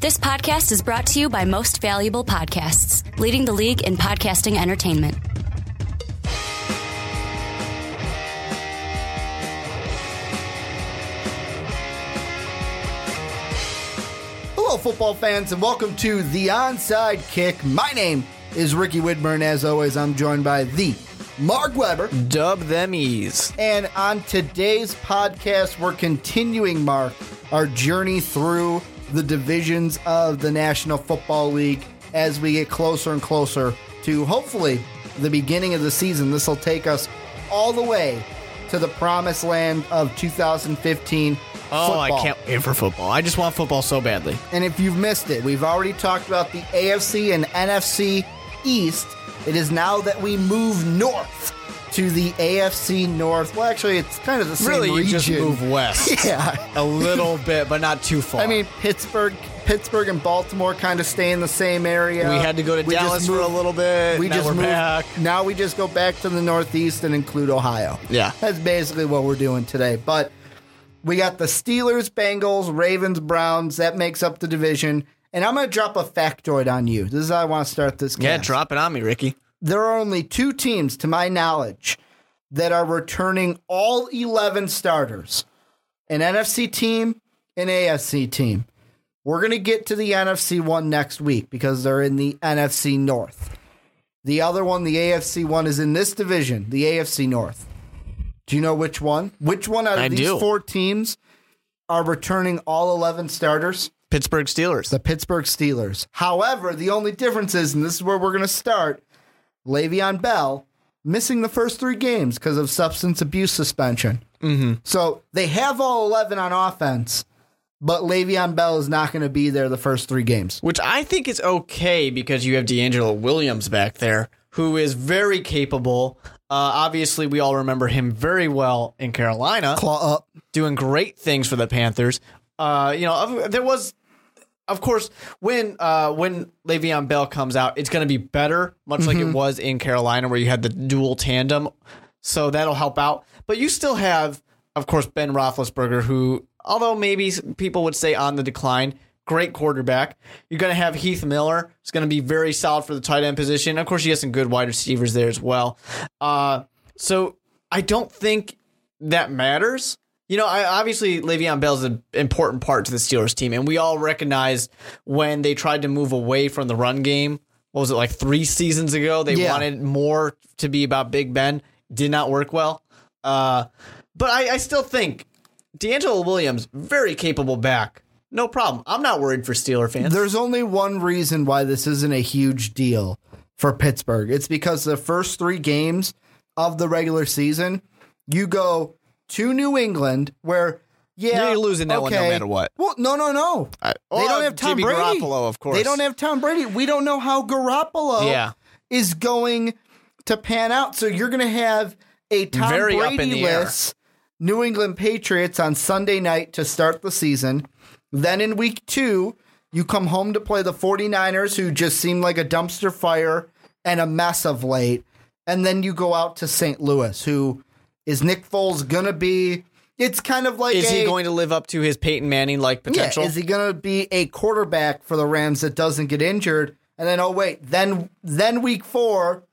This podcast is brought to you by Most Valuable Podcasts, leading the league in podcasting entertainment. Hello, football fans, and welcome to the Onside Kick. My name is Ricky Widmer. As always, I'm joined by the Mark Weber. Dub them ease. And on today's podcast, we're continuing, Mark, our journey through the divisions of the National Football League as we get closer and closer to hopefully the beginning of the season. This will take us all the way to the promised land of 2015. Oh, football. I can't wait for football. I just want football so badly. And if you've missed it, we've already talked about the AFC and NFC East. It is now that we move north to the AFC North. Well, actually, it's kind of the same Really, you just move west Yeah. a little bit, but not too far. I mean, Pittsburgh, Pittsburgh and Baltimore kind of stay in the same area. we had to go to We Dallas for a little bit. We now just moved, back. Now we just go back to the Northeast and include Ohio. Yeah. That's basically what we're doing today. But we got the Steelers, Bengals, Ravens, Browns. That makes up the division. And I'm going to drop a factoid on you. This is how I want to start this game. Yeah, drop it on me, Ricky. There are only two teams, to my knowledge, that are returning all 11 starters an NFC team, an AFC team. We're going to get to the NFC one next week because they're in the NFC North. The other one, the AFC one, is in this division, the AFC North. Do you know which one? Which one out of I these do. four teams are returning all 11 starters? Pittsburgh Steelers. the Pittsburgh Steelers. However, the only difference is, and this is where we're going to start, Le'Veon Bell missing the first three games because of substance abuse suspension. Mm-hmm. So they have all 11 on offense, but Le'Veon Bell is not going to be there the first three games. Which I think is okay because you have DeAngelo Williams back there, who is very capable. Uh, obviously, we all remember him very well in Carolina. Claw up. doing great things for the Panthers. Uh, you know, there was, of course, when uh, when Le'Veon Bell comes out, it's going to be better, much like it was in Carolina, where you had the dual tandem. So that'll help out. But you still have, of course, Ben Roethlisberger, who, although maybe people would say on the decline, great quarterback. You're going to have Heath Miller. It's going to be very solid for the tight end position. Of course, you have some good wide receivers there as well. Uh, so I don't think that matters. You know, I, obviously Le'Veon Bell is an important part to the Steelers team, and we all recognize when they tried to move away from the run game. What was it like three seasons ago? They Yeah. wanted more to be about Big Ben. Did not work well. Uh, but I, I still think DeAngelo Williams very capable back. No problem. I'm not worried for Steeler fans. There's only one reason why this isn't a huge deal for Pittsburgh. It's because the first three games of the regular season, you go to New England, where yeah, You're losing that one no matter what. Well, no, no, no. I- they don't have Tom Jimmy Brady. Garoppolo, of course. They don't have Tom Brady. We don't know how Garoppolo Yeah. is going to pan out. So you're going to have a Tom Very Brady list New England Patriots on Sunday night to start the season. Then in week two, you come home to play the 49ers, who just seem like a dumpster fire and a mess of late. And then you go out to St. Louis, who is Nick Foles going to be? It's kind of like Is a, he going to live up to his Peyton Manning like potential? yeah, is he going to be a quarterback for the Rams that doesn't get injured? And then oh wait, then then week 4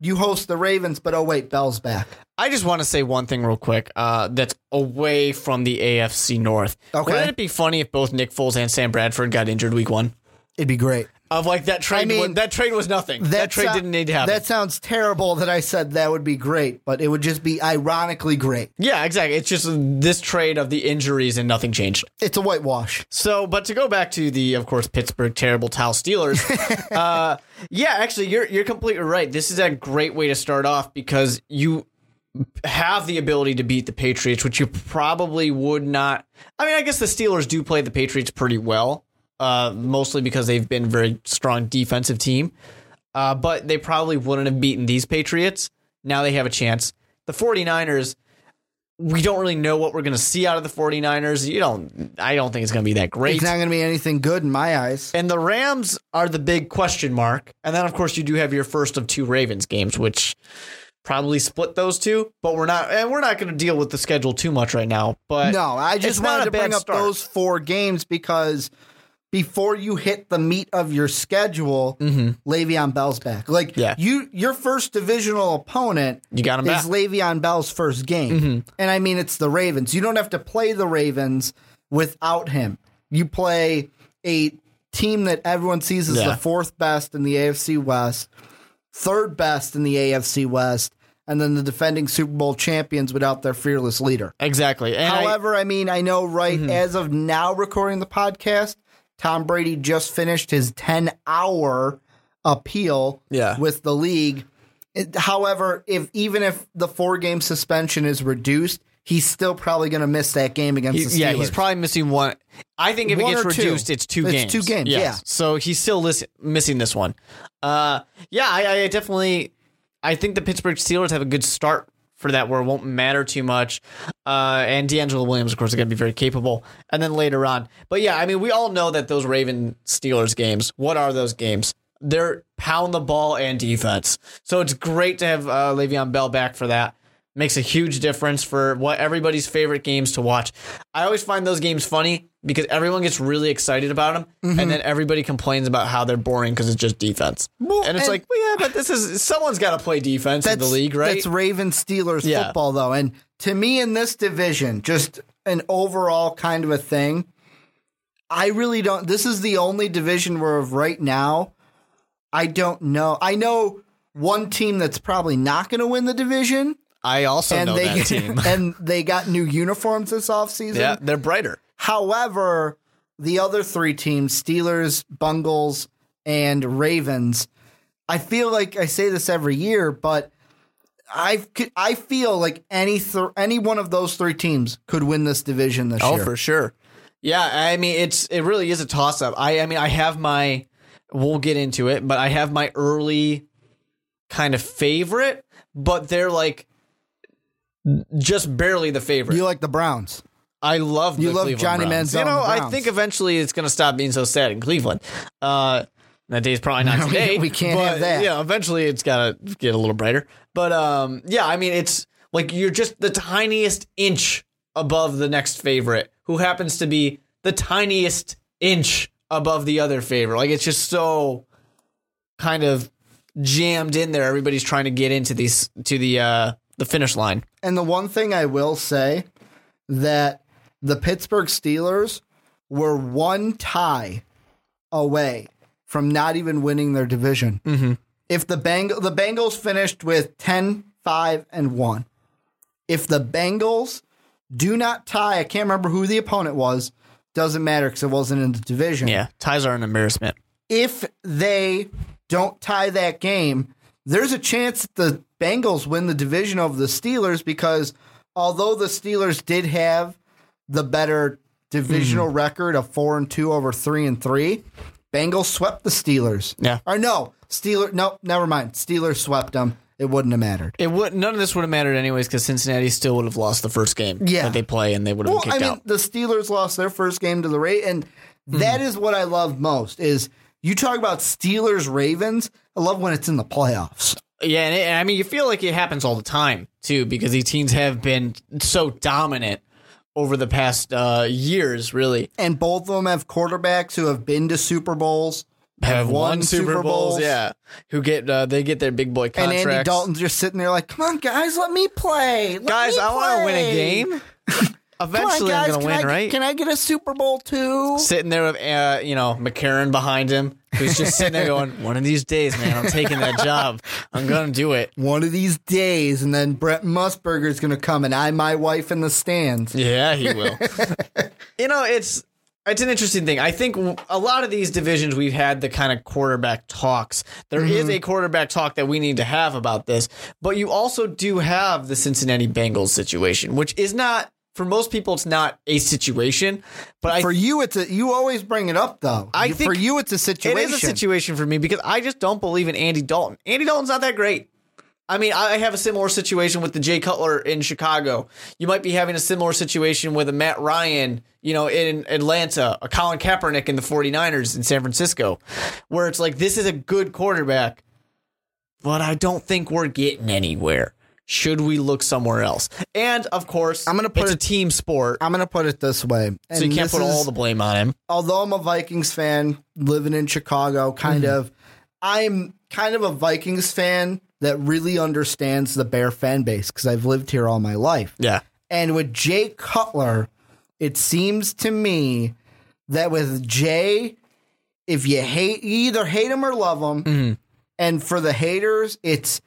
you host the Ravens, but oh wait, Bell's back. I just want to say one thing real quick. Uh, that's away from the AFC North. Okay. Wouldn't it be funny if both Nick Foles and Sam Bradford got injured week one? It'd be great. Of like that trade. I mean, was, that trade was nothing. That, trade sou- didn't need to happen. That sounds terrible that I said that would be great, but it would just be ironically great. yeah, exactly. It's just this trade of the injuries and nothing changed. It's a whitewash. So, but to go back to the, of course, Pittsburgh terrible towel Steelers. uh, yeah, actually, you're you're completely right. This is a great way to start off because you have the ability to beat the Patriots, which you probably would not. I mean, I guess the Steelers do play the Patriots pretty well, uh, mostly because they've been a very strong defensive team. Uh, but they probably wouldn't have beaten these Patriots. Now they have a chance. The 49ers, we don't really know what we're going to see out of the 49ers. You don't I don't think it's going to be that great. It's not going to be anything good in my eyes. And the Rams are the big question mark. And then of course you do have your first of two Ravens games which probably split those two, but we're not and we're not going to deal with the schedule too much right now. But No, I just wanted to bring up start. those four games because before you hit the meat of your schedule, Le'Veon Bell's back. Like Yeah. you, your first divisional opponent You got him is back. Mm-hmm. Le'Veon Bell's first game, and I mean it's the Ravens. You don't have to play the Ravens without him. You play a team that everyone sees as Yeah. the fourth best in the AFC West, third best in the AFC West, and then the defending Super Bowl champions without their fearless leader. Exactly. And Mm-hmm. However, I, mean, I know right as of now recording the podcast, Tom Brady just finished his 10 hour appeal Yeah. with the league. It- however, if even if the four game suspension is reduced, he's still probably going to miss that game against He- the Steelers. yeah, he's probably missing one. I think if One it gets or two. reduced, it's two It's games. two games, Yes. yeah. So he's still lis- missing this one. Uh, yeah, I, I definitely. I think the Pittsburgh Steelers have a good start for that, where it won't matter too much. Uh, and DeAngelo Williams, of course, is going to be very capable. And then later on, but yeah, I mean, we all know that those Raven Steelers games. What are those games? They're pound the ball and defense. So it's great to have uh, Le'Veon Bell back for that. Makes a huge difference for what everybody's favorite games to watch. I always find those games funny because everyone gets really excited about them, and mm-hmm. then everybody complains about how they're boring because it's just defense. and it's and- like, well, yeah, but this is someone's got to play defense in the league, right? That's Raven Steelers Yeah. football, though. And to me, in this division, just an overall kind of a thing, I really don't. This is the only division where, right now, I don't know. I know one team that's probably not going to win the division, I also and know they that team. and they got new uniforms this offseason. yeah, they're brighter. However, the other three teams, Steelers, Bungles, and Ravens, I feel like I say this every year, but I I feel like any th- any one of those three teams could win this division this Oh, year. Oh, for sure. Yeah, I mean it's it really is a toss up. I I mean I have my we'll get into it, but I have my early kind of favorite, but they're like just barely the favorite. You like the Browns? I love the You love Cleveland Johnny Browns. Manziel You know, I think eventually it's going to stop being so sad in Cleveland. Uh, that day's probably not No, we- today. we can't but, have that. Yeah, eventually it's got to get a little brighter. But um, yeah, I mean, it's like you're just the tiniest inch above the next favorite, who happens to be the tiniest inch above the other favorite. Like it's just so kind of jammed in there. Everybody's trying to get into these to the uh the finish line. And the one thing I will say that the Pittsburgh Steelers were one tie away from not even winning their division. Mm-hmm. If the Bang- the Bengals finished with 10, 5, and 1, if the Bengals do not tie, I can't remember who the opponent was, doesn't matter because it wasn't in the division Yeah, ties are an embarrassment. if they don't tie that game, there's a chance that the Bengals win the division over the Steelers because although the Steelers did have the better divisional Hmm. record of four and two over three and three, Bengals swept the Steelers. Yeah. Or no, Steelers. No, never mind. Steelers swept them. It wouldn't have mattered. It would none of this would have mattered anyways because Cincinnati still would have lost the first game Yeah. that they play and they would have Well, been I mean, out. the Steelers lost their first game to the Ravens, and Hmm. that is what I love most. Is you talk about Steelers Ravens. I love when it's in the playoffs. Yeah, and, it, I mean, you feel like it happens all the time too because these teams have been so dominant over the past uh, years. Really, and both of them have quarterbacks who have been to Super Bowls, have won won Super Super Bowls. Bowls. Yeah, who get uh, they get their big boy contracts. and. Andy Dalton's just sitting there like, "Come on, guys, let me play, Let guys, me I want to win a game. Come on, Eventually, guys, I'm gonna win, I, right? Can I get a Super Bowl too? Sitting there with uh, you know McCarron behind him, who's just sitting there going, "One of these days, man, I'm taking that job. I'm gonna do it." One of these days, and then Brent Musburger's going to come and I my wife in the stands. Yeah, he will. you know, it's it's an interesting thing. I think a lot of these divisions we've had the kind of quarterback talks. There is a quarterback talk that we need to have about this, but you also do have the Cincinnati Bengals situation, which is not for most people it's not a situation, but I For you, it's a you always bring it up though. I think for you, it's a situation. it is a situation for me because I just don't believe in Andy Dalton. Andy Dalton's not that great. I mean, I have a similar situation with the Jay Cutler in Chicago. You might be having a similar situation with a Matt Ryan, you know, in Atlanta, a Colin Kaepernick in the 49ers in San Francisco, where it's like, this is a good quarterback, but I don't think we're getting anywhere. Should we look somewhere else? And of course, I'm gonna put it's a it- team sport, I'm going to put it this way. so you can't put all the blame on him. although I'm a Vikings fan living in Chicago, kind Mm-hmm. of, I'm kind of a Vikings fan that really understands the Bear fan base because I've lived here all my life. Yeah, And with Jay Cutler, it seems to me that with Jay, if you hate, you either hate him or love him. Mm-hmm. And for the haters, it's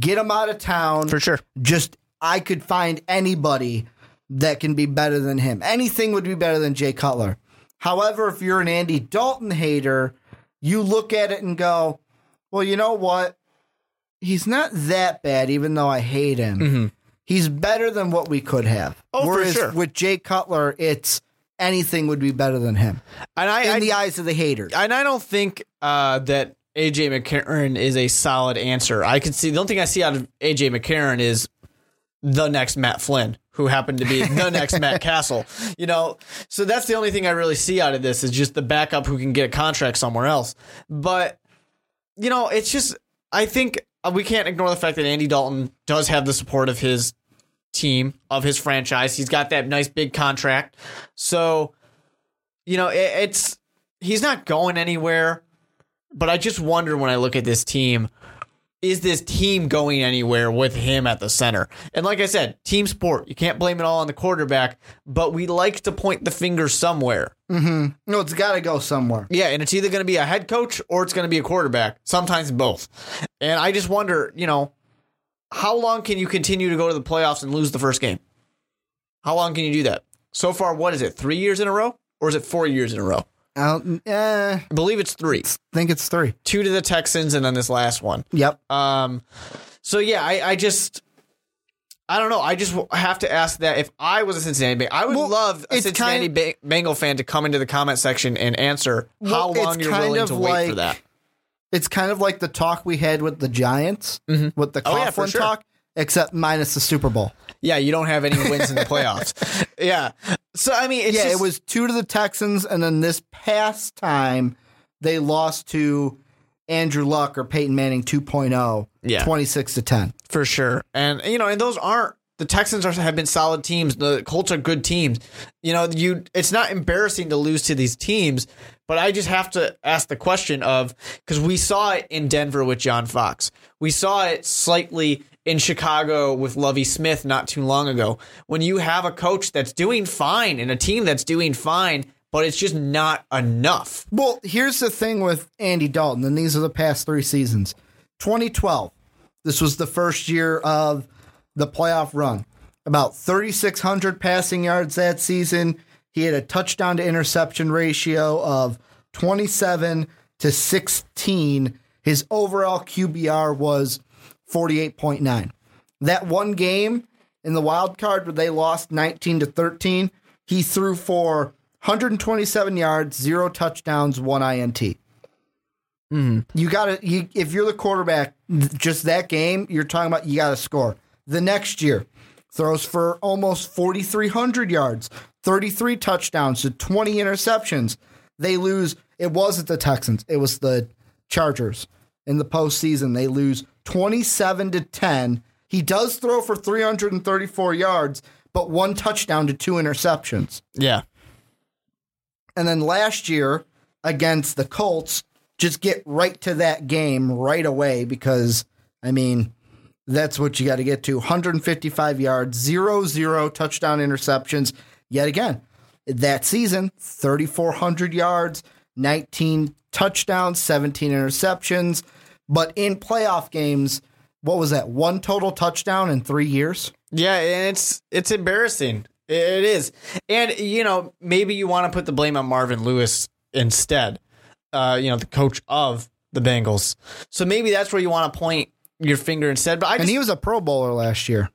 get him out of town. for sure. Just, I could find anybody that can be better than him. Anything would be better than Jay Cutler. However, if you're an Andy Dalton hater, you look at it and go, well, you know what? He's not that bad, even though I hate him. He's better than what we could have. Mm-hmm. Oh, for sure. with Jay Cutler, it's anything would be better than him And I, in I the eyes of the haters. and I don't think uh, that AJ McCarron is a solid answer. I could see the only thing I see out of AJ McCarron is the next Matt Flynn, who happened to be the next Matt Cassel. You know, so that's the only thing I really see out of this is just the backup who can get a contract somewhere else. But you know, it's just I think we can't ignore the fact that Andy Dalton does have the support of his team of his franchise. He's got that nice big contract, so you know it, it's he's not going anywhere. But I just wonder when I look at this team, is this team going anywhere with him at the center? And like I said, team sport. You can't blame it all on the quarterback, but we like to point the finger somewhere. Mm-hmm. no, it's got to go somewhere. Yeah, and it's either going to be a head coach or it's going to be a quarterback. Sometimes both. And I just wonder, you know, how long can you continue to go to the playoffs and lose the first game? How long can you do that? So far, what is it? Three years in a row, or is it four years in a row? I eh, I believe it's three. think it's three. Two to the Texans, and then this last one. Yep. Um, so yeah, I, I just, I don't know. I just have to ask that if I was a Cincinnati Bengal, I would Well, love a it's Cincinnati ba- Bengal fan to come into the comment section and answer how Well, long it's you're kind willing of to wait for like- that. It's kind of like the talk we had with the Giants, with the Oh, yeah, for Coughlin sure. talk, except minus the Super Bowl. Yeah, you don't have any wins in the playoffs. yeah. So I mean, it's yeah, just, it was two to the Texans, and then this past time they lost to Andrew Luck or Peyton Manning 2.0, Yeah. 26 to 10. for sure. And you know, and those aren't the Texans are have been solid teams. The Colts are good teams. You know, you it's not embarrassing to lose to these teams, but I just have to ask the question of because we saw it in Denver with John Fox. We saw it slightly in Chicago with Lovie Smith not too long ago. When you have a coach that's doing fine and a team that's doing fine, but it's just not enough. Well, here's the thing with Andy Dalton, and these are the past three seasons. 2012, this was the first year of the playoff run. About 3,600 passing yards that season. He had a touchdown to interception ratio of 27 to 16. His overall QBR was 48.9. That one game in the wild card where they lost 19 to 13, he threw for 127 yards, zero touchdowns, one INT. Mm-hmm. You got to you if you're the quarterback, just that game, you're talking about you got to score. The next year, throws for almost 4300 yards, 33 touchdowns to 20 interceptions. They lose. It wasn't the Texans. It was the Chargers in the postseason. They lose 27 to 10. He does throw for 334 yards, but one touchdown to two interceptions. Yeah. And then last year against the Colts, just get right to that game right away because, I mean, that's what you got to get to. 155 yards, zero, zero touchdown interceptions. Yet again, that season, 3,400 yards, 19 touchdowns, 17 interceptions. But in playoff games, what was that? One total touchdown in three years? Yeah, and it's it's embarrassing. It is, and you know maybe you want to put the blame on Marvin Lewis instead. Uh, you know the coach of the Bengals, so maybe that's where you want to point your finger instead. But I And he was a Pro Bowler last year.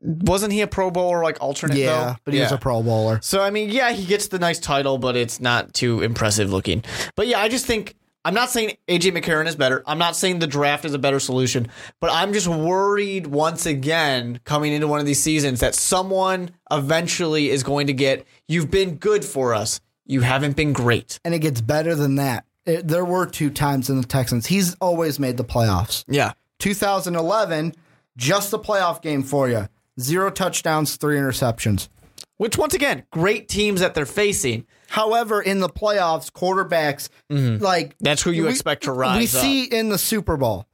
wasn't he a Pro Bowler like alternate? Yeah, though? but he was a Pro Bowler. So I mean, yeah, he gets the nice title, but it's not too impressive looking. But yeah, I just think I'm not saying AJ McCarron is better. I'm not saying the draft is a better solution, but I'm just worried once again coming into one of these seasons that someone eventually is going to get you've been good for us. You haven't been great. and it gets better than that. It, there were two times in the Texans. He's always made the playoffs. Yeah. 2011, Just the playoff game for you. Zero touchdowns, three interceptions. Which once again, great teams that they're facing. However, in the playoffs, quarterbacks like That's who you we- expect to We rise up. see in the Super Bowl,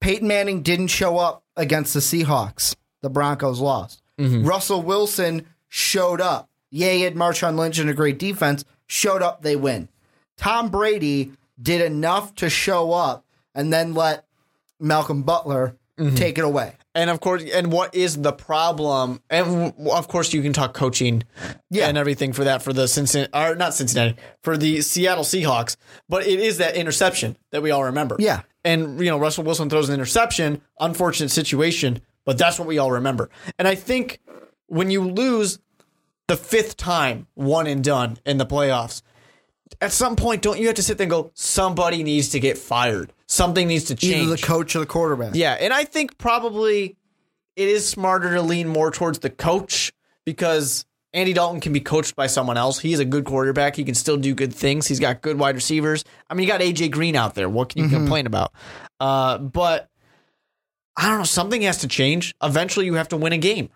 Peyton Manning didn't show up against the Seahawks. The Broncos lost. Mm-hmm. Russell Wilson showed up. Yeah, he had Marshawn Lynch and a great defense. Showed up, they win. Tom Brady did enough to show up and then let Malcolm Butler Mm-hmm. take it away. And of course, and what is the problem? And w- of course, you can talk coaching, Yeah. and everything for that for the Cincinnati, or not Cincinnati, for the Seattle Seahawks. But it is that interception that we all remember. Yeah. and you know Russell Wilson throws an interception, unfortunate situation, but that's what we all remember. And I think when you lose the fifth time, one and done in the playoffs, at some point, don't you have to sit there and go, somebody needs to get fired, something needs to change. Either the coach or the quarterback. Yeah, and I think probably it is smarter to lean more towards the coach because Andy Dalton can be coached by someone else. He's a good quarterback. He can still do good things. He's got good wide receivers. I mean, you got AJ Green out there. What can you complain about? Uh, but I don't know. Something has to change. Eventually, you have to win a game.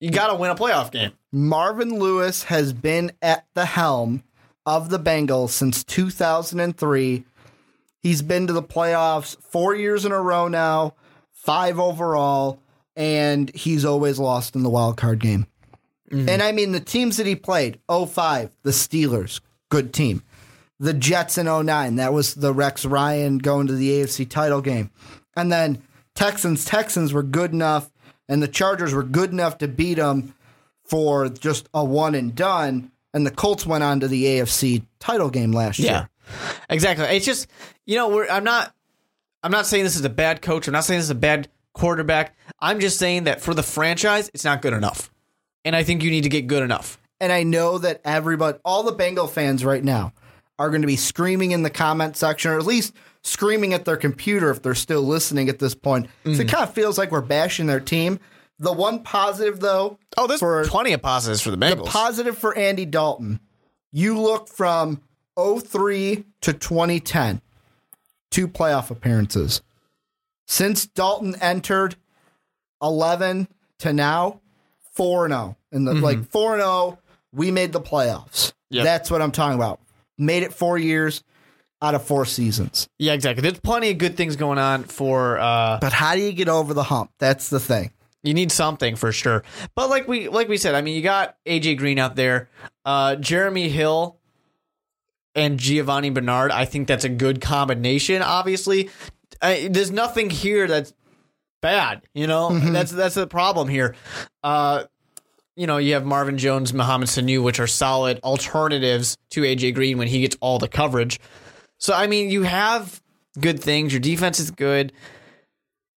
You got to win a playoff game. Marvin Lewis has been at the helm of the Bengals since 2003. He's been to the playoffs four years in a row now, five overall, and he's always lost in the wild card game. Mm-hmm. And I mean, the teams that he played 05, the Steelers, good team. The Jets in 09, that was the Rex Ryan going to the AFC title game. And then Texans, Texans were good enough, and the Chargers were good enough to beat them for just a one and done. And the Colts went on to the AFC title game last year. exactly. It's just you know we're, I'm not I'm not saying this is a bad coach. I'm not saying this is a bad quarterback. I'm just saying that for the franchise, it's not good enough, and I think you need to get good enough. And I know that everybody, all the Bengal fans right now, are going to be screaming in the comment section, or at least screaming at their computer if they're still listening at this point. So it mm-hmm. kind of feels like we're bashing their team. The one positive, though, Oh, there's for plenty of positives for the Bengals. the positive for Andy Dalton, you look from 03 to 2010, two playoff appearances. Since Dalton entered 11 to now, 4 0. And the like 4 0, we made the playoffs. Yep. That's what I'm talking about. Made it four years out of four seasons. yeah, exactly. There's plenty of good things going on for. uh But how do you get over the hump? That's the thing. You need something for sure. But like we like we said, I mean, you got AJ Green out there, uh, Jeremy Hill, and Giovani Bernard. I think that's a good combination. Obviously, I, there's nothing here that's bad. You know, that's that's the problem here. Uh, you know, you have Marvin Jones, Mohamed Sanu, which are solid alternatives to AJ Green when he gets all the coverage. So I mean, you have good things. Your defense is good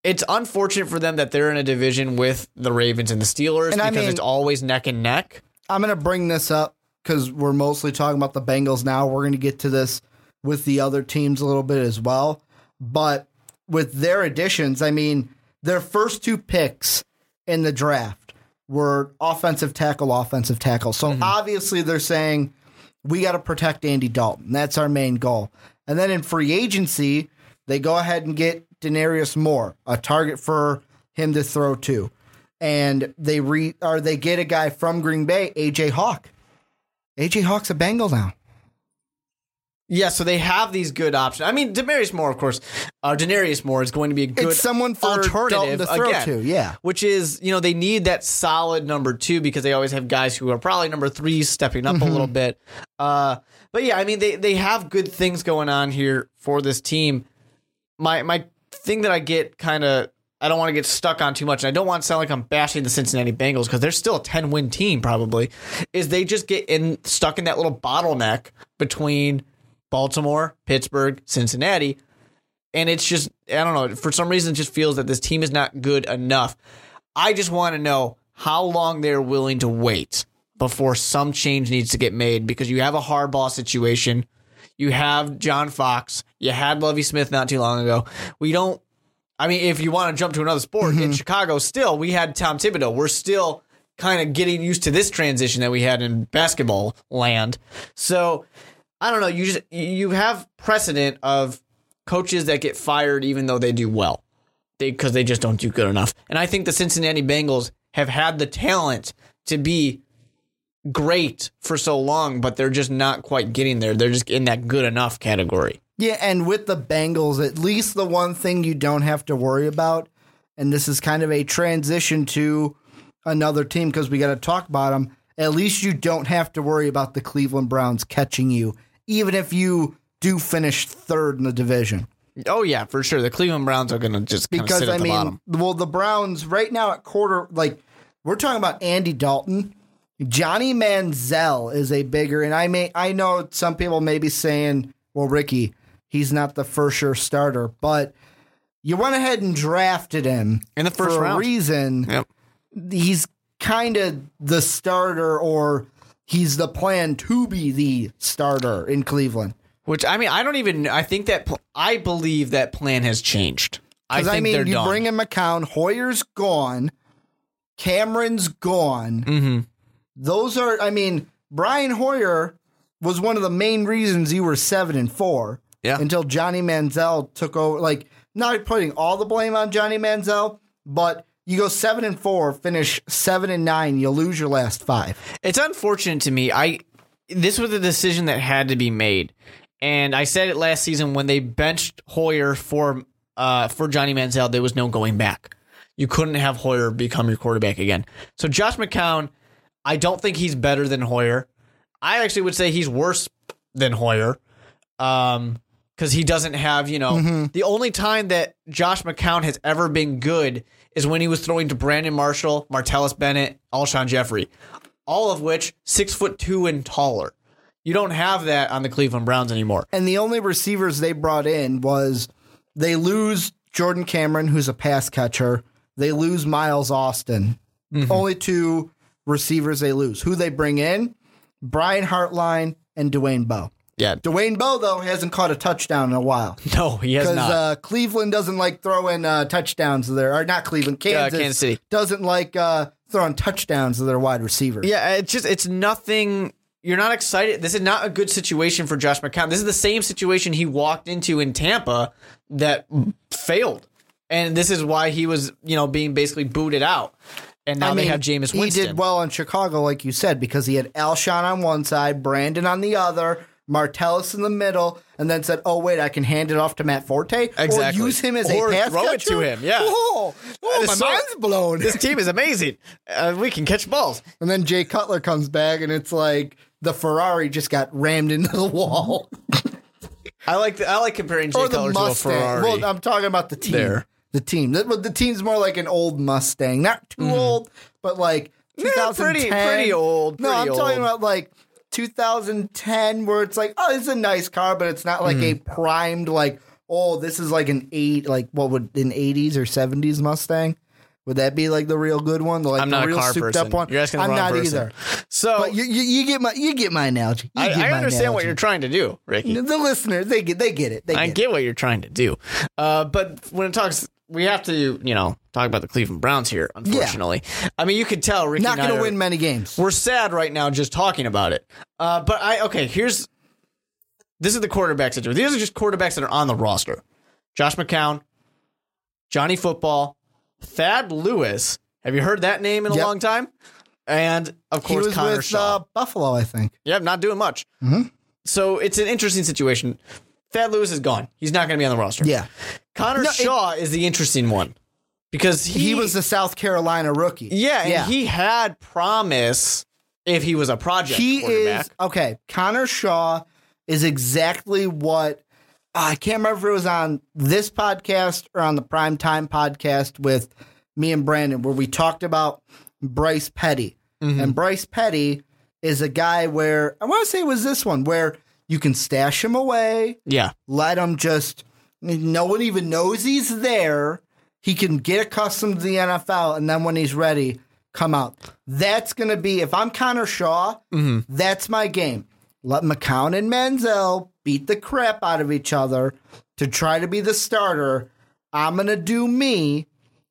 it's unfortunate for them that they're in a division with the Ravens and the Steelers And I because mean- it's always neck and neck. I'm going to bring this up because we're mostly talking about the Bengals now. We're going to get to this with the other teams a little bit as well. But with their additions, I mean, their first two picks in the draft were offensive tackle, offensive tackle. So mm-hmm. obviously they're saying we got to protect Andy Dalton. That's our main goal. And then in free agency, they go ahead and get Denarius Moore, a target for him to throw to and they re or they get a guy from Green Bay, AJ Hawk. AJ Hawk's a Bengal now. Yeah, so they have these good options. I mean, Demarius Moore, of course, uh, Denarius Moore is going to be a good it's someone for alternative to throw again, to. Yeah, which is you know they need that solid number two because they always have guys who are probably number three stepping up a little bit. Uh, but yeah, I mean they they have good things going on here for this team. My my thing that I get kind of I don't want to get stuck on too much, and I don't want to sound like I'm bashing the Cincinnati Bengals because they're still a ten win team probably. Is they just get in stuck in that little bottleneck between Baltimore, Pittsburgh, Cincinnati and it's just I don't know. For some reason, it just feels that this team is not good enough. I just want to know how long they're willing to wait before some change needs to get made because you have a Harbaugh situation. You have John Fox. You had Lovie Smith not too long ago. We don't. I mean, if you want to jump to another sport in mm-hmm. Chicago, still we had Tom Thibodeau. We're still kind of getting used to this transition that we had in basketball land. So I don't know. You just you have precedent of coaches that get fired even though they do well. they because they just don't do good enough. And I think the Cincinnati Bengals have had the talent to be great for so long, but they're just not quite getting there. They're just in that good enough category. Yeah, and with the Bengals, at least the one thing you don't have to worry about, and this is kind of a transition to another team because we got to talk about them. At least you don't have to worry about the Cleveland Browns catching you, even if you do finish third in the division. Oh yeah, for sure. The Cleveland Browns are going to just Because I mean, bottom. well, the Browns right now at quarter, like we're talking about Andy Dalton. Johnny Manziel is a bigger, and I may I know some people may be saying, "Well, Ricky, he's not the first sure starter," but you went ahead and drafted him In the first for round. a reason. Yep. He's kind of the starter, or he's the plan to be the starter in Cleveland. Which I mean, I don't even. I think that pl- I believe that plan has changed. I think I, mean, you done. bring in McCown, Hoyer's gone, Cameron's gone. mm-hmm. Those are, I mean, Brian Hoyer was one of the main reasons you were seven and four. Yeah. Until Johnny Manziel took over. Like, not putting all the blame on Johnny Manziel, but you go seven and four, finish seven and nine, you lose your last five. It's unfortunate to me. I this was a decision that had to be made, and I said it last season when they benched Hoyer for uh, for Johnny Manziel. There was no going back. You couldn't have Hoyer become your quarterback again. So Josh McCown, I don't think he's better than Hoyer. I actually would say he's worse than Hoyer. Um, because he doesn't have, you know, the only time that Josh McCown has ever been good is when he was throwing to Brandon Marshall, Martellus Bennett, Alshon Jeffery, all of which six foot two and taller. You don't have that on the Cleveland Browns anymore. And the only receivers they brought in was they lose Jordan Cameron, who's a pass catcher. They lose Miles Austin. Only two receivers they lose. Who they bring in? Brian Hartline and Dwayne Bowe. Yeah, Dwayne Bowe, though, hasn't caught a touchdown in a while. no, he has Because not. uh, Cleveland doesn't like throwing uh, touchdowns to their, or not Cleveland, Kansas, Kansas City. doesn't like uh, throwing touchdowns to their wide receivers. Yeah, it's just it's nothing. You're not excited. This is not a good situation for Josh McCown. This is the same situation he walked into in Tampa that failed, and this is why he was, you know, being basically booted out. And now I they mean, have Jameis He did well in Chicago, like you said, because he had Alshon on one side, Brandon on the other, Martellus in the middle, and then said, "Oh wait, I can hand it off to Matt Forte, Exactly. or use him as Or a pass throw it to him, yeah. Oh, oh my so- mind's blown. This team is amazing. Uh, we can catch balls. and then Jay Cutler comes back, and it's like the Ferrari just got rammed into the wall, I like the, I like comparing Jay Cutler to a Mustang. Ferrari. Well, I'm talking about the team. There. The team. The, the team's more like an old Mustang, not too old, but like. Yeah, 2010. pretty- pretty old, no, I'm talking about like 2010, where it's like, oh, it's a nice car, but it's not like a Mm-hmm. primed like, oh, this is like an eight, like what would an 80s or 70s Mustang? Would that be like the real good one? The, like I'm the not a real car souped person. up one? You're asking the I'm wrong not person. either. so But you, you, you get my you get my analogy. You I, I my understand what you're trying to do, Ricky. The listeners, they get they get it. They I get, get what you're trying to do. Uh, but when it talks, we have to, you know, talk about the Cleveland Browns here, unfortunately. I mean, you could tell. Ricky Not going to win many games. We're sad right now just talking about it. Uh, but I, okay, here's, this is the quarterback situation. These are just quarterbacks that are on the roster. Josh McCown, Johnny Football, Thad Lewis. Have you heard that name in a Yep. long time? And of He course, was Connor with Shaw. uh, Buffalo, I think. Yep, not doing much. Mm-hmm. So it's an interesting situation. Thad Lewis is gone. He's not going to be on the roster. Yeah, Connor No, Shaw is the interesting one because he, he, was the South Carolina rookie. yeah, and yeah. he had promise if he was a project he is okay. Connor Shaw is exactly what I can't remember if it was on this podcast or on the Prime Time podcast with me and Brandon, where we talked about Bryce Petty. Mm-hmm. And Bryce Petty is a guy where I want to say it was this one where you can stash him away, yeah, let him just no one even knows he's there. He can get accustomed to the NFL, and then when he's ready, come out. That's gonna be if I'm Connor Shaw, mm-hmm. that's my game. Let McCown and Manziel beat the crap out of each other to try to be the starter. I'm gonna do me.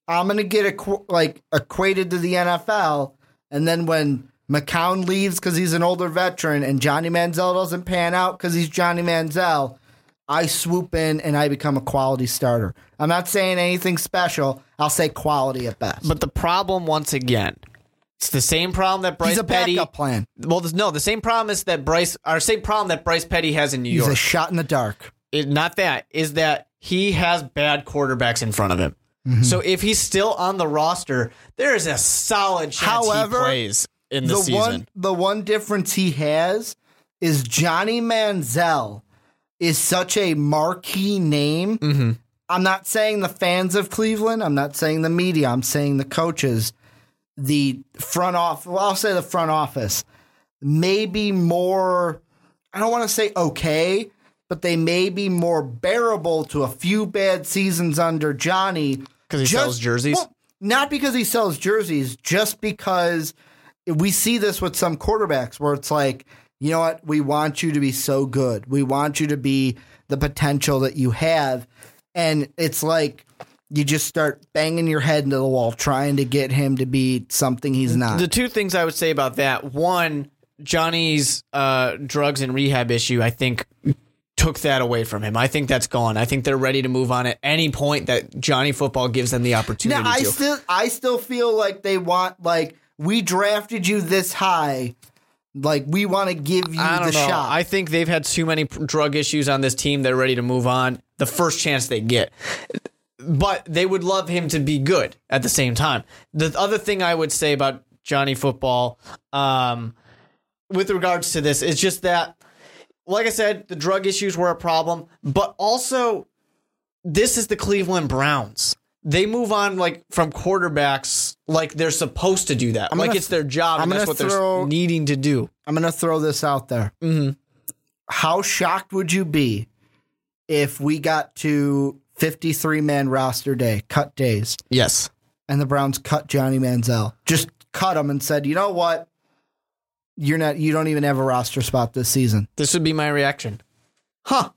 I'm gonna get equ- like equated to the NFL, and then when McCown leaves because he's an older veteran, and Johnny Manziel doesn't pan out because he's Johnny Manziel, I swoop in and I become a quality starter. I'm not saying anything special. I'll say quality at best. But the problem, once again, it's the same problem that Bryce He's a Petty. backup plan. Well, there's- no, the same problem is that Bryce, or same problem that Bryce Petty has in New He's York. He's a shot in the dark. it, not that is that he has bad quarterbacks in front of him. Mm-hmm. So if he's still on the roster, there is a solid chance However, he plays in the, the season. one the one difference he has is Johnny Manziel is such a marquee name. Mm-hmm. I'm not saying the fans of Cleveland. I'm not saying the media. I'm saying the coaches, the front office. Well, I'll say the front office. Maybe more. I don't want to say okay, but they may be more bearable to a few bad seasons under Johnny because he sells jerseys? well, not because he sells jerseys, just because we see this with some quarterbacks where it's like, you know what, we want you to be so good. We want you to be the potential that you have. And it's like you just start banging your head into the wall trying to get him to be something he's not. the two things I would say about that one, Johnny's uh, drugs and rehab issue, I think took that away from him. I think that's gone. I think they're ready to move on at any point that Johnny football gives them the opportunity now, I to. still I still feel like they want like we drafted you this high. Like we want to give you I don't the know. shot. I think they've had too many drug issues on this team. They're ready to move on the first chance they get. But they would love him to be good at the same time. The other thing I would say about Johnny football, um, with regards to this, is just that, like I said, the drug issues were a problem, but also this is the Cleveland Browns. They move on like from quarterbacks like they're supposed to do that. like gonna it's their job I'm and that's what they're needing to do. I'm going to throw this out there. Mhm. How shocked would you be if we got to 53 man roster day, cut days, Yes. and the Browns cut Johnny Manziel? Just cut him and said, you know what? You're not. You don't even have a roster spot this season. This would be my reaction. Huh.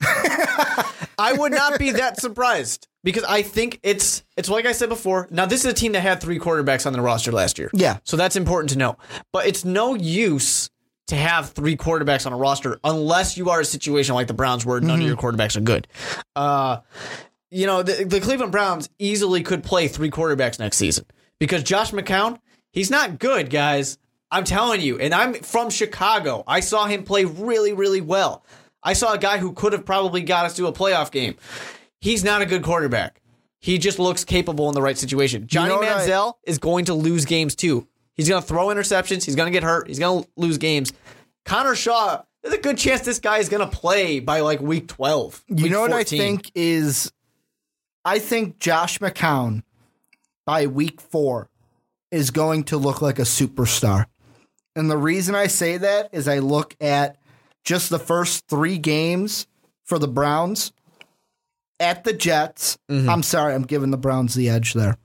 I would not be that surprised because I think it's it's like I said before. Now this is a team that had three quarterbacks on their roster last year. Yeah. So that's important to know. But it's no use to have three quarterbacks on a roster unless you are a situation like the Browns where none of your quarterbacks are good. Uh you know, the, the Cleveland Browns easily could play three quarterbacks next season because Josh McCown, he's not good, guys. I'm telling you. And I'm from Chicago. I saw him play really, really well. I saw a guy who could have probably got us to a playoff game. He's not a good quarterback. He just looks capable in the right situation. Johnny know what I- Manziel is going to lose games too. He's going to throw interceptions. He's going to get hurt. He's going to lose games. Connor Shaw, there's a good chance this guy is going to play by like week 12. You week know what 14. I think is, I think Josh McCown by week four is going to look like a superstar. And the reason I say that is I look at just the first three games for the Browns at the Jets. I'm sorry, I'm giving the Browns the edge there.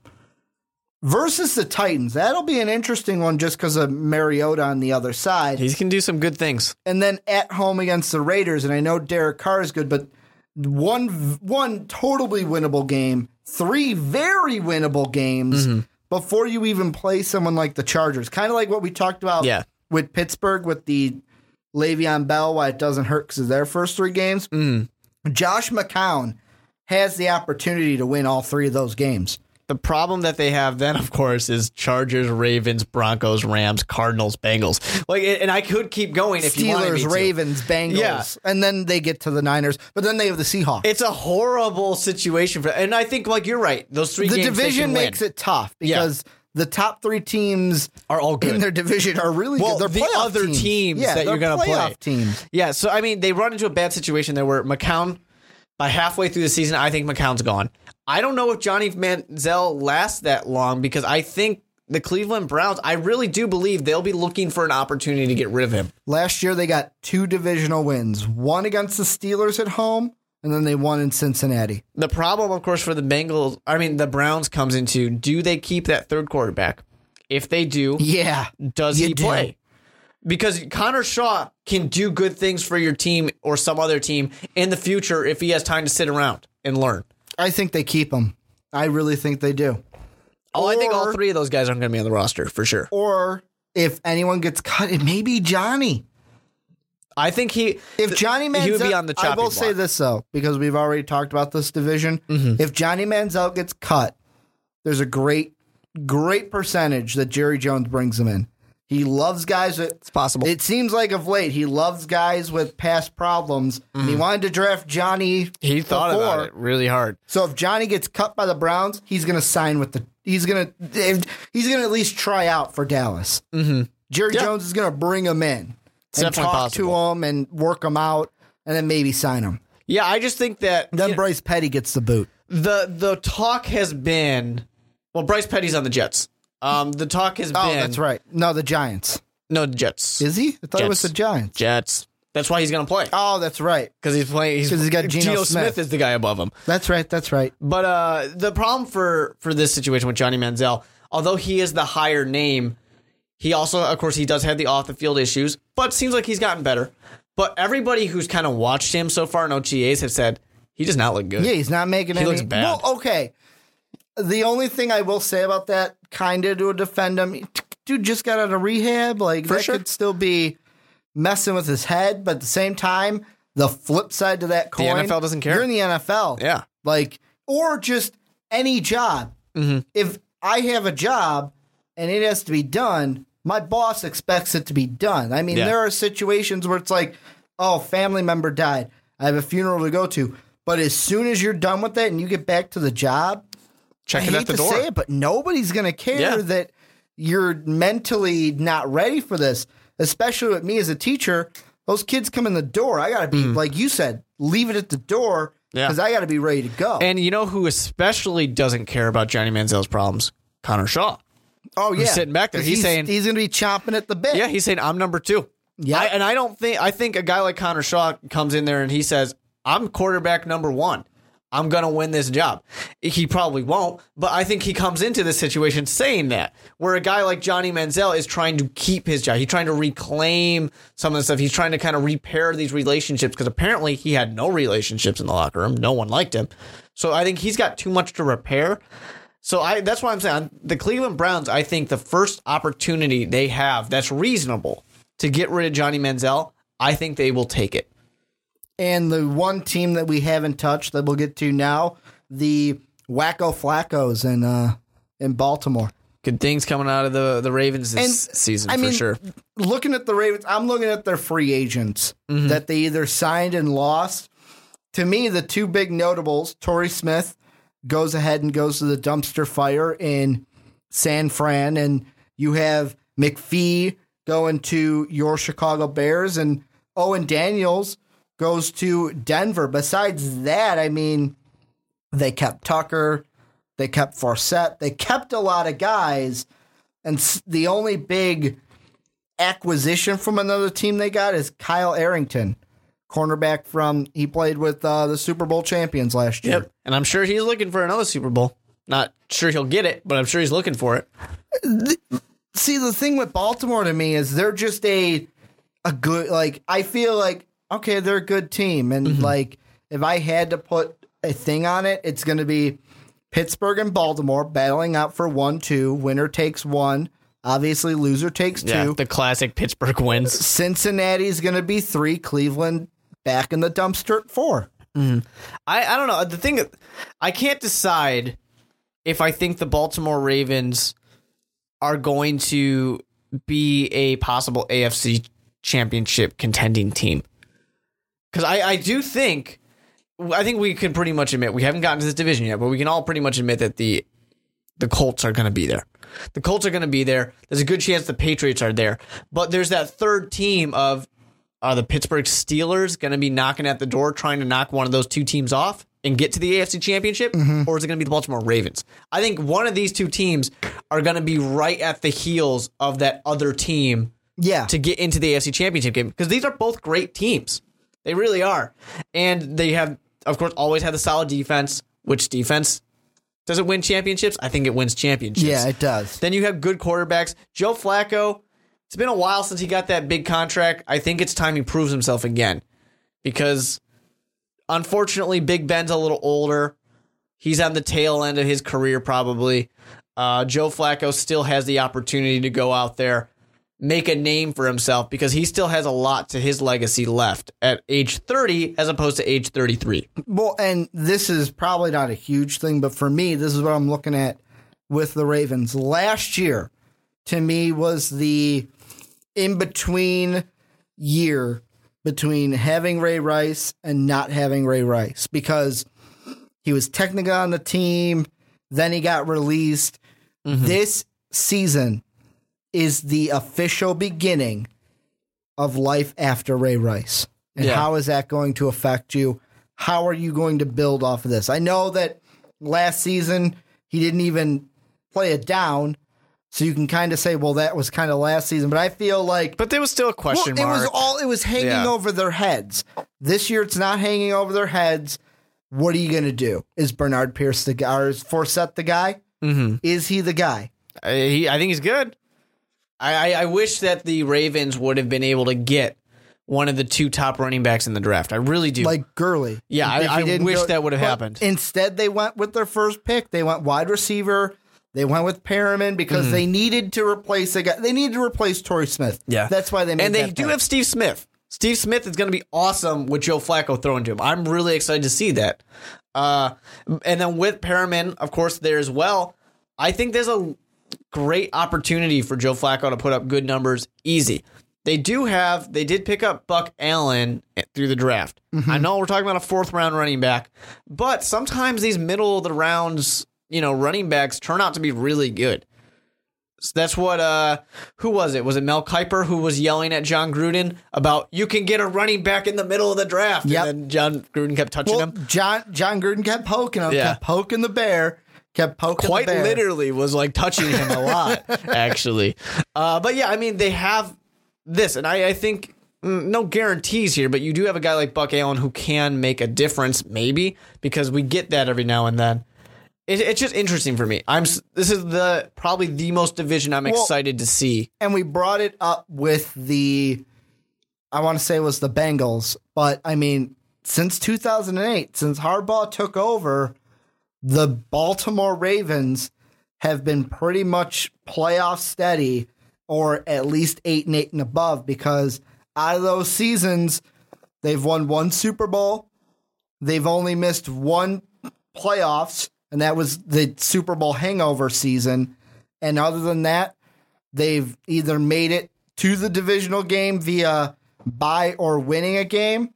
Versus the Titans. That'll be an interesting one just because of Mariota on the other side He can do some good things. and then at home against the Raiders. And I know Derek Carr is good, but one one totally winnable game, three very winnable games Mm-hmm. before you even play someone like the Chargers. Kind of like what we talked about Yeah. with Pittsburgh with the Le'Veon Bell, why it doesn't hurt because of their first three games. Mm. Josh McCown has the opportunity to win all three of those games. The problem that they have then, of course, is Chargers, Ravens, Broncos, Rams, Cardinals, Bengals. Like, and I could keep going if you wanted me Steelers, to. Ravens, Bengals, Yeah. and then they get to the Niners, but then they have the Seahawks. It's a horrible situation for, and I think like you're right. Those three the division makes it tough Yeah. because the top three teams are all good in their division are really Well, good. They're the other teams yeah, that you're gonna play. playoff teams. Yeah, so I mean, they run into a bad situation there where McCown, by halfway through the season, I think McCown's gone. I don't know if Johnny Manziel lasts that long because I think the Cleveland Browns, I really do believe they'll be looking for an opportunity to get rid of him. Last year they got two divisional wins, one against the Steelers at home, and then they won in Cincinnati. The problem, of course, for the Bengals, I mean, the Browns comes into do they keep that third quarterback? If they do, Yeah, does he do. play? Because Connor Shaw can do good things for your team or some other team in the future if he has time to sit around and learn. I think they keep him. I really think they do. Oh, I think all three of those guys aren't going to be on the roster for sure. Or if anyone gets cut, it may be Johnny. I think he If Johnny Manziel, he would be on the I chopping will say this though, because we've already talked about this division. Mm-hmm. If Johnny Manziel gets cut, there's a great, great percentage that Jerry Jones brings him in. He loves guys that It's possible. It seems like of late he loves guys with past problems. And he wanted to draft Johnny. Mm-hmm. he thought before. about it really hard. So if Johnny gets cut by the Browns, he's going to sign with the. He's going to. He's going to at least try out for Dallas. Mm-hmm. Jerry Yeah. Jones is going to bring him in It's and talk possible. to him and work him out, and then maybe sign him. Yeah, I just think that Then you know, Bryce Petty gets the boot. the the talk has been well, Bryce Petty's on the Jets. Um, the talk has Oh, been that's right. No, the Giants. No, the Jets. Is he? I thought it was the Jets. Giants. Jets. That's why he's going to play Oh, that's right. because he's playing. He's, 'Cause he's got Geno Smith. Smith. is the guy above him. That's right. That's right. But uh, the problem for for this situation with Johnny Manziel, although he is the higher name, he also, of course, he does have the off the field issues. But seems like he's gotten better. But everybody who's kind of watched him so far in OTAs have said he does not look good. Yeah, he's not making He any. looks bad. Well, okay. The only thing I will say about that, kind of to defend him, dude just got out of rehab. Like that sure. could still be messing with his head, but at the same time, the flip side to that coin, the NFL doesn't care. You're in the NFL, Yeah. Like, or just any job. Mm-hmm. If I have a job and it has to be done, my boss expects it to be done. I mean, Yeah. there are situations where it's like, oh, family member died. I have a funeral to go to. But as soon as you're done with that and you get back to the job, Check I it hate at the to door. say it, but nobody's going to care Yeah. that you're mentally not ready for this. Especially with me as a teacher, those kids come in the door. I got to be like you said, leave it at the door Mm. Yeah. because I got to be ready to go. And you know who especially doesn't care about Johnny Manziel's problems? Connor Shaw. oh yeah, sitting back there. 'Cause He's saying- he's going to be chomping at the bit. Yeah, he's saying I'm number two. Yeah. And I don't think I think a guy like Connor Shaw comes in there and he says I'm quarterback number one. I'm gonna win this job. He probably won't, but I think he comes into this situation saying that. Where a guy like Johnny Manziel is trying to keep his job. He's trying to reclaim some of the stuff. He's trying to kind of repair these relationships because apparently he had no relationships in the locker room. No one liked him. So I think he's got too much to repair. So I that's why I'm saying the Cleveland Browns. I think the first opportunity they have that's reasonable to get rid of Johnny Manziel, I think they will take it. And the one team that we haven't touched that we'll get to now, the Wacko Flaccos in uh, in Baltimore. Good things coming out of the the Ravens this And, season I for mean, sure. Looking at the Ravens, I'm looking at their free agents Mm-hmm. that they either signed and lost. To me, the two big notables, Torrey Smith goes ahead and goes to the dumpster fire in San Fran, and you have McPhee going to your Chicago Bears, and Owen Daniels goes to Denver. Besides that, I mean, they kept Tucker, they kept Forsett, they kept a lot of guys, and the only big acquisition from another team they got is Kyle Arrington, cornerback from he played with uh, the Super Bowl champions last year. Yep. And I'm sure he's looking for another Super Bowl. Not sure he'll get it, but I'm sure he's looking for it. See, the thing with Baltimore to me is they're just a a good like I feel like okay, they're a good team and mm-hmm. like if I had to put a thing on it, it's going to be Pittsburgh and Baltimore battling out for 1-2, winner takes 1, obviously loser takes 2. Yeah, the classic Pittsburgh wins. Cincinnati's going to be 3, Cleveland back in the dumpster at 4. Mm-hmm. I, I don't know. The thing I can't decide if I think the Baltimore Ravens are going to be a possible AFC championship contending team. Because I, I do think I think we can pretty much admit we haven't gotten to this division yet, but we can all pretty much admit that the the Colts are going to be there. The Colts are going to be there. There's a good chance the Patriots are there, but there's that third team of are the Pittsburgh Steelers going to be knocking at the door trying to knock one of those two teams off and get to the AFC Championship, mm-hmm. or is it going to be the Baltimore Ravens? I think one of these two teams are going to be right at the heels of that other team Yeah. to get into the AFC Championship game because these are both great teams. They really are. And they have, of course, always had the solid defense, which defense does it win championships? I think it wins championships. yeah, it does. Then you have good quarterbacks. Joe Flacco, it's been a while since he got that big contract. I think it's time he proves himself again because unfortunately, Big Ben's a little older. He's on the tail end of his career, probably. Uh, Joe Flacco still has the opportunity to go out there make a name for himself because he still has a lot to his legacy left at age 30 as opposed to age 33. Well, and this is probably not a huge thing, but for me, this is what I'm looking at with the Ravens. Last year, to me, was the in between year between having Ray Rice and not having Ray Rice because he was technically on the team, then he got released. Mm-hmm. This season is the official beginning of life after Ray Rice. And Yeah. how is that going to affect you? How are you going to build off of this? I know that last season he didn't even play it down. So you can kind of say, well, that was kind of last season, but I feel like But there was still a question well, mark. it was all it was hanging Yeah. over their heads. This year, it's not hanging over their heads. What are you going to do? Is Bernard Pierce the guy, or is Forsett the guy? Mm-hmm. Is he the guy? I, he, I think he's good. I, I, wish that the Ravens would have been able to get one of the two top running backs in the draft. I really do. Like Gurley? Yeah, I- I didn't wish that would have happened. Instead, they went with their first pick. They went wide receiver. They went with Perriman because they needed to replace a guy. They needed to replace Torrey Smith. Yeah. that's why they made and they do pick. have Steve Smith. Steve Smith is going to be awesome with Joe Flacco throwing to him. I'm really excited to see that. Uh, and then with Perriman, of course, there as well. I think there's a great opportunity for Joe Flacco to put up good numbers easy. They do have, they did pick up Buck Allen through the draft. I know we're talking about a fourth round running back, but sometimes these middle of the rounds, you know, running backs turn out to be really good. So that's what uh who was it? Was it Mel Kiper who was yelling at Jon Gruden about you can get a running back in the middle of the draft? Yep. And then Jon Gruden kept touching Well, him. John Jon Gruden kept poking him, Yeah. kept poking the bear, kept poking Quite literally was like touching him a lot, actually. Uh, but yeah, I mean they have this, and I, I think mm, no guarantees here, but you do have a guy like Buck Allen who can make a difference, maybe because we get that every now and then. It, it's just interesting for me. I'm this is the probably the most division I'm Well, excited to see. and we brought it up with the I want to say it was the Bengals, but I mean since 2008, since Harbaugh took over, the Baltimore Ravens have been pretty much playoff steady or at least 8 and 8 and above because out of those seasons they've won one Super Bowl, they've only missed one playoffs and that was the Super Bowl hangover season. And other than that, they've either made it to the divisional game via bye or winning a game,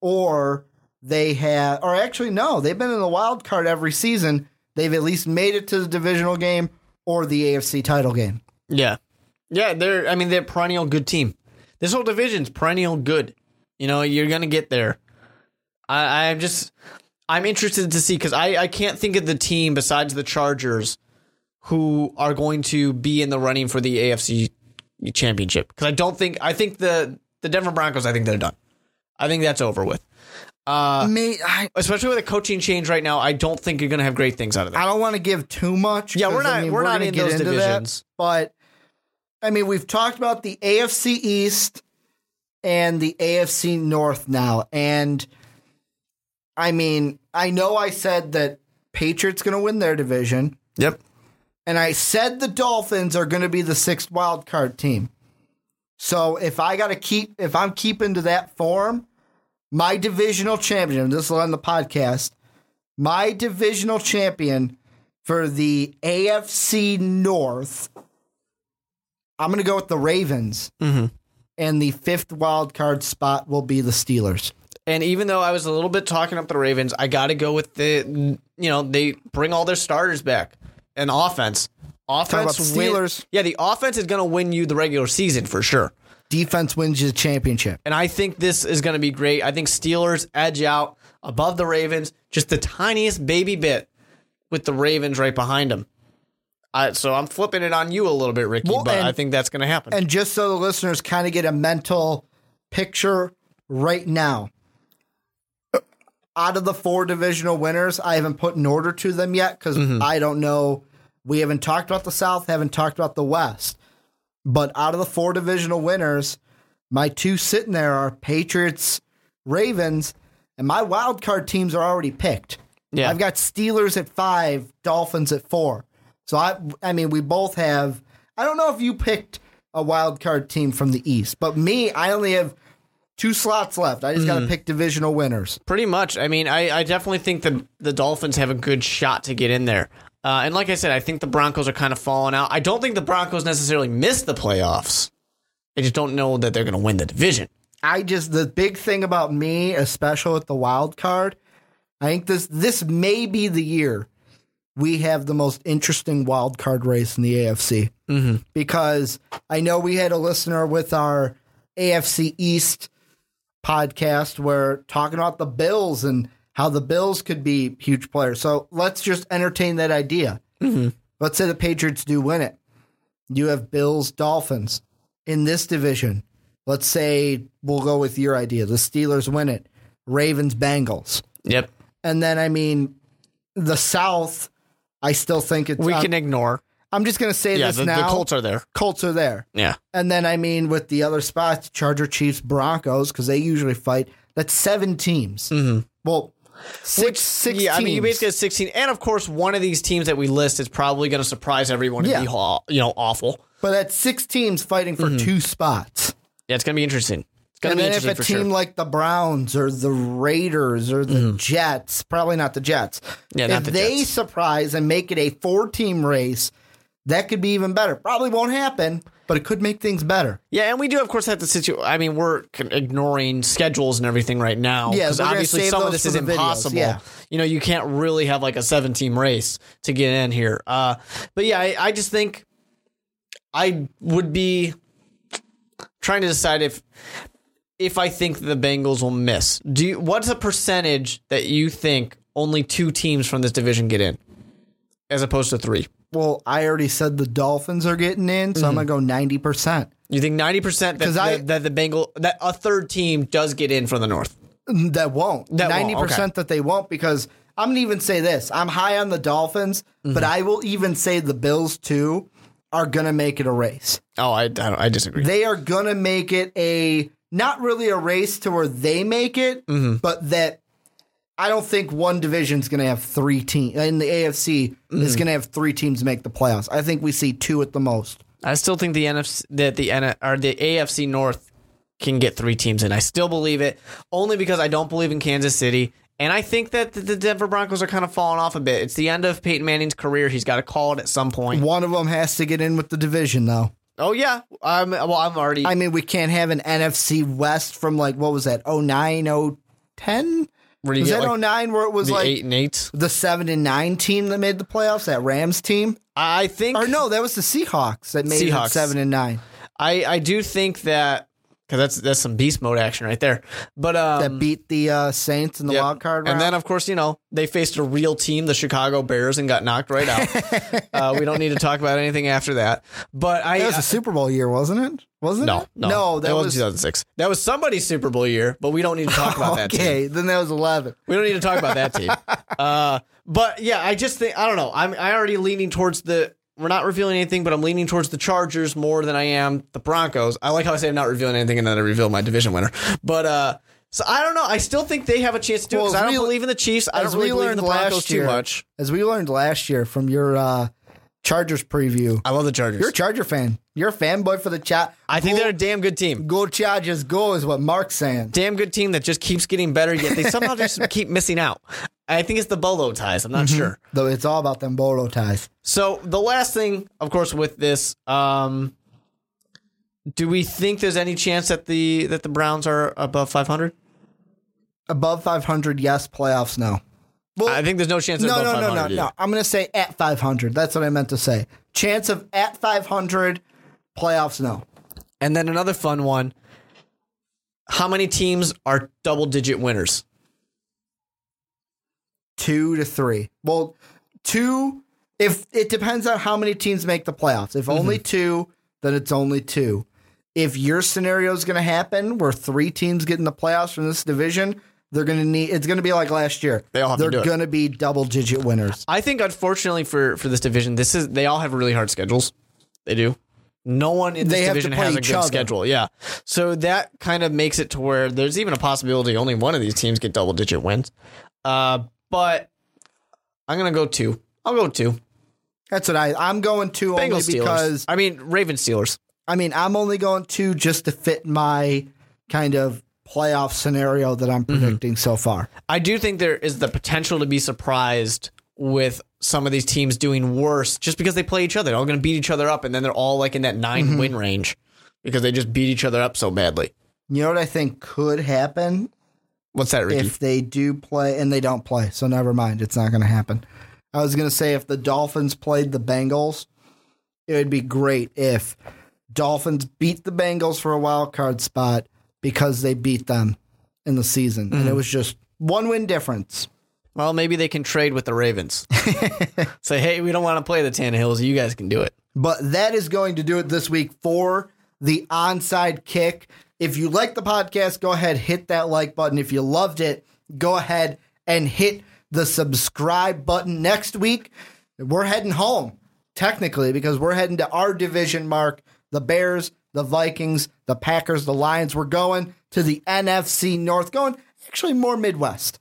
or they have, or actually, no, they've been in the wild card every season. They've at least made it to the divisional game or the AFC title game. Yeah. Yeah, they're I mean they're perennial good team. This whole division's perennial good. You know, you're gonna get there. I, I'm just I'm interested to see because I, I can't think of the team besides the Chargers who are going to be in the running for the AFC championship. Because I don't think I think the the Denver Broncos, I think they're done. I think that's over with. Uh Me, I, especially with a coaching change right now, I don't think you're gonna have great things out of that. I don't want to give too much. Yeah, we're I not- mean, we're not gonna in those into divisions. That, but I mean, we've talked about the AFC East and the AFC North now, and I mean, I know I said that Patriots going to win their division, Yep. and I said the Dolphins are going to be the sixth wild card team. So if I got to keep, if I'm keeping to that form, my divisional champion, this will on the podcast, my divisional champion for the AFC North, I'm going to go with the Ravens. Mm-hmm. And the fifth wild card spot will be the Steelers. And even though I was a little bit talking up the Ravens, I got to go with the you know they bring all their starters back and offense. Offense the win- Steelers. yeah, the offense is going to win you the regular season for sure. Defense wins you the championship. And I think this is going to be great. I think Steelers edge out above the Ravens just the tiniest baby bit with the Ravens right behind them. I, so I'm flipping it on you a little bit, Ricky, Well, but and- I think that's going to happen. And just so the listeners kind of get a mental picture right now, out of the four divisional winners, I haven't put an order to them yet because mm-hmm. I don't know. We haven't talked about the South, haven't talked about the West. But out of the four divisional winners, my two sitting there are Patriots, Ravens, and my wild card teams are already picked. Yeah. I've got Steelers at five, Dolphins at four. So I, I mean, we both have. I don't know if you picked a wild card team from the East. But me, I only have two slots left. I just got to mm. pick divisional winners. Pretty much. I mean, I, I definitely think the the Dolphins have a good shot to get in there. Uh, and like I said, I think the Broncos are kind of falling out. I don't think the Broncos necessarily miss the playoffs. I just don't know that they're going to win the division. I just the big thing about me, especially with the wild card, I think this this may be the year we have the most interesting wild card race in the AFC Mm-hmm. because I know we had a listener with our AFC East podcast where talking about the Bills and how the Bills could be huge players. So let's just entertain that idea. Mm-hmm. Let's say the Patriots do win it. You have Bills, Dolphins in this division. Let's say we'll go with your idea. The Steelers win it. Ravens, Bengals. Yep. And then, I mean, the South, I still think it's. We can ignore. I'm just going to say Yeah, this the, now. the Colts are there. Colts are there. Yeah. And then, I mean, with the other spots, Charger, Chiefs, Broncos, because they usually fight, that's seven teams. Mm-hmm. Well, six, six Mm-hmm. yeah, I mean, you basically have 16. And of course, one of these teams that we list is probably going to surprise everyone and Yeah. be, aw- you know, awful. But that's six teams fighting for two spots. Yeah, it's going to be interesting. It's going And to be then if a team sure. Mm-hmm. like the Browns or the Raiders or the Jets, probably not the Jets, Yeah, if the they Jets. surprise and make it a four team race, that could be even better. Probably won't happen, but it could make things better. Yeah, and we do, of course, have the situation. I mean, we're ignoring schedules and everything right now. Yeah, because obviously some of this is impossible. yeah. You know, you can't really have like a seven team race to get in here. Uh, but yeah, I, I just think I would be trying to decide if if I think the Bengals will miss. Do you, what's a percentage that you think only two teams from this division get in, as opposed to three? Well, I already said the Dolphins are getting in, so I'm Mm-hmm. going to go 90%. You think ninety percent that, I- that, the Bengal that a third team does get in from the North? That won't. Ninety percent that they won't because I'm gonna even say this. I'm high on the Dolphins, Mm-hmm. but I will even say the Bills too are gonna make it a race. Oh, I I, don't, I disagree. They are gonna make it a not really a race to where they make it, Mm-hmm. but that I don't think one division's gonna have three teams in the AFC Mm-hmm. is gonna have three teams make the playoffs. I think we see two at the most. I still think the NFC that the N or the AFC North can get three teams in. I still believe it, only because I don't believe in Kansas City, and I think that the- Denver Broncos are kind of falling off a bit. It's the end of Peyton Manning's career. He's got to call it at some point. One of them has to get in with the division though. Oh yeah, I'm well. I'm already. I mean, we can't have an NFC West from like what was that? 09, 010? where do you Was that like 09 where it was the like eight and eight? the 7 and 9 team that made the playoffs, that Rams team? I think. Or no, that was the Seahawks that made Seahawks. it 7 and 9. I I do think that because that's that's some beast mode action right there. But um, That beat the uh, Saints in the Yep. wild card round. And then, of course, you know, they faced a real team, the Chicago Bears, and got knocked right out. uh, we don't need to talk about anything after that. But I. that was a Super Bowl year, wasn't it? Wasn't no, it? no, no, that, was, was 2006. That was somebody's Super Bowl year, but we don't need to talk about that okay. Then that was 11. We don't need to talk about that team. Uh, but yeah, I just think I don't know. I'm I already leaning towards the. We're not revealing anything, but I'm leaning towards the Chargers more than I am the Broncos. I like how I say I'm not revealing anything, and then I reveal my division winner. But uh, so I don't know. I still think they have a chance to do it Well, because I don't we- believe in the Chiefs. I don't really believe in the Broncos last too much. As we learned last year from your uh, Chargers preview, I love the Chargers. you're a Charger fan. You're a fanboy for the chat. I think they're a damn good team. Go Chargers, go is what Mark's saying. Damn good team that just keeps getting better, yet they somehow just keep missing out. I think it's the bolo ties. I'm not sure. Though it's all about them bolo ties. So the last thing, of course, with this, um, do we think there's any chance that the that the Browns are above 500? Above 500, yes. Playoffs, no. Well, I think there's no chance no, above no, no, 500. no, either. no. I'm going to say at 500. That's what I meant to say. Chance of at 500, playoffs, no. And then another fun one. How many teams are double digit winners? Two to three. Well, two, if it depends on how many teams make the playoffs. If only Mm-hmm. two, then it's only two. If your scenario is going to happen where three teams get in the playoffs from this division, they're going to need, it's going to be like last year. They all have to they're do it. going to be double digit winners. I think unfortunately for for this division, this is they all have really hard schedules. They do. No one in this They division has a good other. schedule. Yeah. So that kind of makes it to where there's even a possibility only one of these teams get double digit wins. Uh, but I'm gonna go two. I'll go two. That's what I, I'm going to only Bengals Steelers. because I mean Ravens Steelers. I mean, I'm only going two just to fit my kind of playoff scenario that I'm mm-hmm. predicting so far. I do think there is the potential to be surprised with some of these teams doing worse just because they play each other. They're all going to beat each other up, and then they're all like in that 9 mm-hmm. win range because they just beat each other up so badly. You know what I think could happen What's that, Ricky? if they do play and they don't play. So never mind, it's not going to happen. I was going to say if the Dolphins played the Bengals, it would be great if Dolphins beat the Bengals for a wild card spot because they beat them in the season, and it mm. was just one win difference. well, maybe they can trade with the Ravens. Say, hey, we don't want to play the Tannehills. You guys can do it. But that is going to do it this week for the onside kick. If you like the podcast, go ahead, hit that like button. If you loved it, go ahead and hit the subscribe button. Next week, we're heading home, technically, because we're heading to our division mark the Bears, the Vikings, the Packers, the Lions. We're going to the NFC North, going actually more Midwest.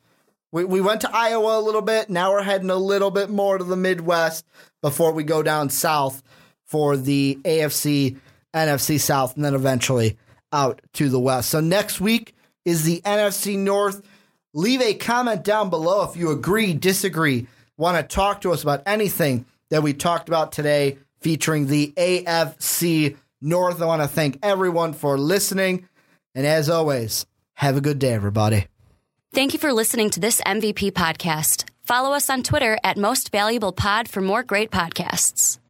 We, we went to Iowa a little bit. Now we're heading a little bit more to the Midwest before we go down south for the AFC, NFC South, and then eventually out to the West. So next week is the NFC North. Leave a comment down below if you agree, disagree, want to talk to us about anything that we talked about today featuring the AFC North. I want to thank everyone for listening. And as always, have a good day, everybody. Thank you for listening to this MVP podcast. Follow us on Twitter at Most Valuable Pod for more great podcasts.